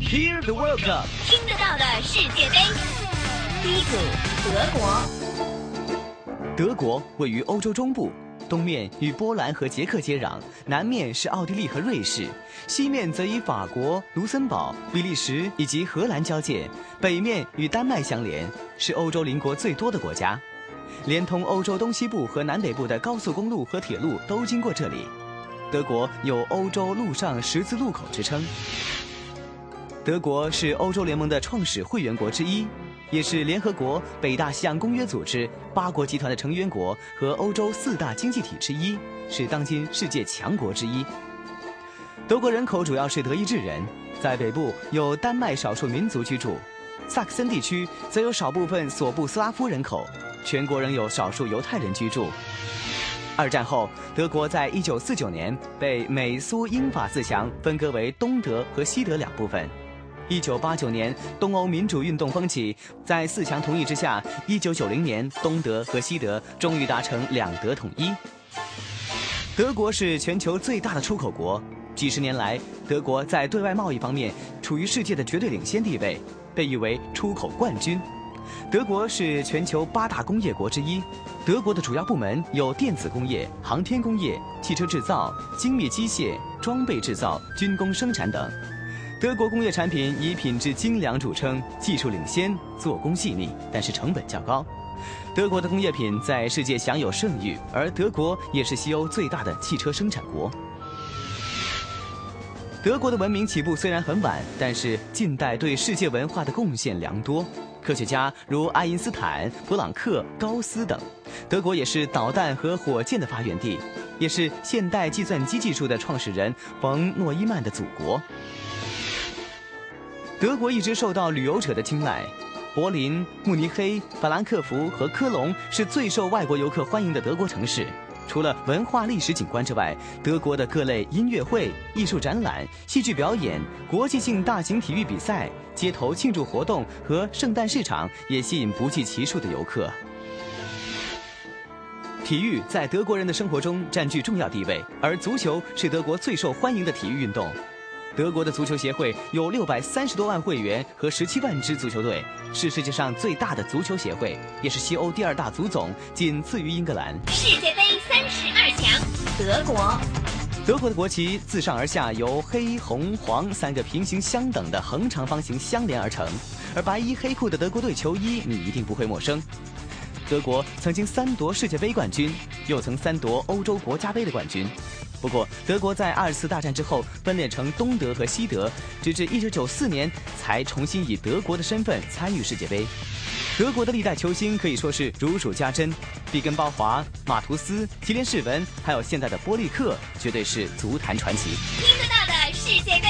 Hear the World Cup，听得到的世界杯。第一组，德国。德国位于欧洲中部，东面与波兰和捷克接壤，南面是奥地利和瑞士，西面则与法国、卢森堡、比利时以及荷兰交界，北面与丹麦相连，是欧洲邻国最多的国家。连通欧洲东西部和南北部的高速公路和铁路都经过这里。德国有“欧洲陆上十字路口”之称。德国是欧洲联盟的创始会员国之一，也是联合国、北大西洋公约组织、八国集团的成员国和欧洲四大经济体之一，是当今世界强国之一。德国人口主要是德意志人，在北部有丹麦少数民族居住，萨克森地区则有少部分索布斯拉夫人口，全国仍有少数犹太人居住。二战后，德国在一九四九年被美苏英法四强分割为东德和西德两部分。一九八九年，东欧民主运动风起，在四强同意之下，一九九零年，东德和西德终于达成两德统一。德国是全球最大的出口国，几十年来，德国在对外贸易方面处于世界的绝对领先地位，被誉为出口冠军。德国是全球八大工业国之一，德国的主要部门有电子工业、航天工业、汽车制造、精密机械、装备制造、军工生产等。德国工业产品以品质精良著称，技术领先，做工细腻，但是成本较高。德国的工业品在世界享有盛誉，而德国也是西欧最大的汽车生产国。德国的文明起步虽然很晚，但是近代对世界文化的贡献良多。科学家如爱因斯坦、普朗克、高斯等。德国也是导弹和火箭的发源地，也是现代计算机技术的创始人冯诺依曼的祖国。德国一直受到旅游者的青睐，柏林、慕尼黑、法兰克福和科隆是最受外国游客欢迎的德国城市。除了文化历史景观之外，德国的各类音乐会、艺术展览、戏剧表演、国际性大型体育比赛、街头庆祝活动和圣诞市场也吸引不计其数的游客。体育在德国人的生活中占据重要地位，而足球是德国最受欢迎的体育运动。德国的足球协会有六百三十多万会员和十七万支足球队，是世界上最大的足球协会，也是西欧第二大足总，仅次于英格兰。世界杯三十二强，德国。德国的国旗自上而下由黑、红、黄三个平行相等的横长方形相连而成，而白衣黑裤的德国队球衣你一定不会陌生。德国曾经三夺世界杯冠军，又曾三夺欧洲国家杯的冠军。不过，德国在二次大战之后分裂成东德和西德，直至一九九四年才重新以德国的身份参与世界杯。德国的历代球星可以说是如数家珍，毕根包华、马图斯、吉连士文，还有现在的波利克，绝对是足坛传奇。听得到的世界杯。